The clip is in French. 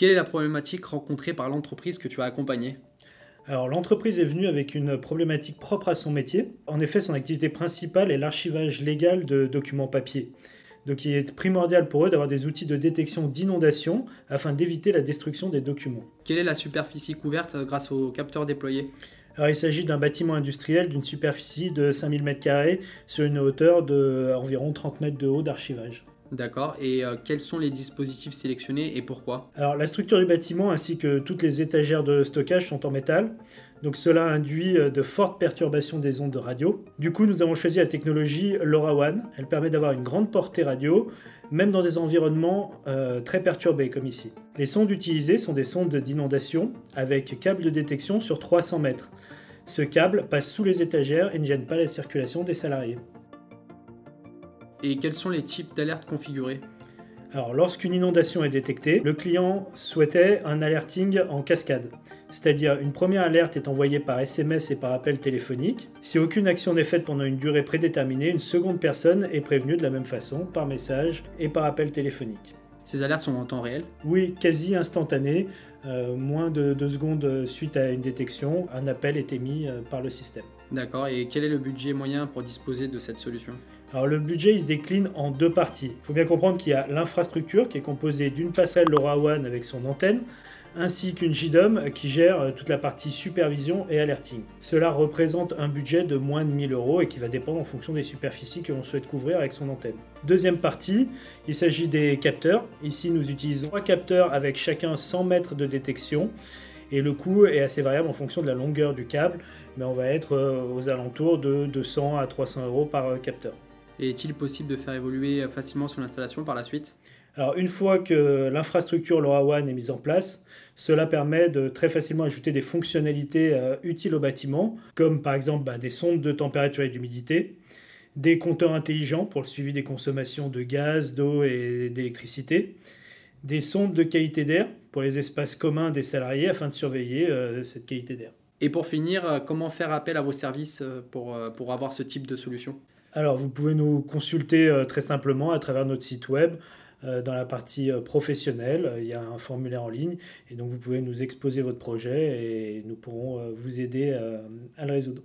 Quelle est la problématique rencontrée par l'entreprise que tu as accompagnée? Alors l'entreprise est venue avec une problématique propre à son métier. En effet, son activité principale est l'archivage légal de documents papier. Donc il est primordial pour eux d'avoir des outils de détection d'inondation afin d'éviter la destruction des documents. Quelle est la superficie couverte euh, grâce aux capteurs déployés? Alors, il s'agit d'un bâtiment industriel d'une superficie de 5000 m2 sur une hauteur de environ 30 mètres de haut d'archivage. D'accord. Et euh, quels sont les dispositifs sélectionnés et pourquoi? Alors la structure du bâtiment ainsi que toutes les étagères de stockage sont en métal. Donc cela induit euh, de fortes perturbations des ondes de radio. Du coup, nous avons choisi la technologie LoRaWAN. Elle permet d'avoir une grande portée radio, même dans des environnements euh, très perturbés comme ici. Les sondes utilisées sont des sondes d'inondation avec câble de détection sur 300 mètres. Ce câble passe sous les étagères et ne gêne pas la circulation des salariés. Et quels sont les types d'alertes configurés alors, lorsqu'une inondation est détectée, le client souhaitait un alerting en cascade, c'est-à-dire une première alerte est envoyée par SMS et par appel téléphonique. Si aucune action n'est faite pendant une durée prédéterminée, une seconde personne est prévenue de la même façon, par message et par appel téléphonique. Ces alertes sont en temps réel Oui, quasi instantané. Euh, moins de deux secondes suite à une détection, un appel est émis euh, par le système. D'accord, et quel est le budget moyen pour disposer de cette solution? Alors le budget il se décline en deux parties. Il faut bien comprendre qu'il y a l'infrastructure qui est composée d'une passerelle LoRaWAN avec son antenne, ainsi qu'une JDOM qui gère euh, toute la partie supervision et alerting. Cela représente un budget de moins de 1000 euros et qui va dépendre en fonction des superficies que l'on souhaite couvrir avec son antenne. Deuxième partie, il s'agit des capteurs. Ici nous utilisons trois capteurs avec chacun 100 mètres de détection et le coût est assez variable en fonction de la longueur du câble, mais on va être euh, aux alentours de 200 à 300 euros par euh, capteur. Et est-il possible de faire évoluer facilement son installation par la suite? Alors une fois que l'infrastructure LoRaWAN est mise en place, cela permet de très facilement ajouter des fonctionnalités euh, utiles au bâtiment, comme par exemple bah, des sondes de température et d'humidité, des compteurs intelligents pour le suivi des consommations de gaz, d'eau et d'électricité, des sondes de qualité d'air pour les espaces communs des salariés afin de surveiller euh, cette qualité d'air. Et pour finir, euh, comment faire appel à vos services pour, pour avoir ce type de solution? Alors, vous pouvez nous consulter euh, très simplement à travers notre site web. Euh, dans la partie euh, professionnelle, il y a un formulaire en ligne et donc vous pouvez nous exposer votre projet et nous pourrons vous aider à le résoudre.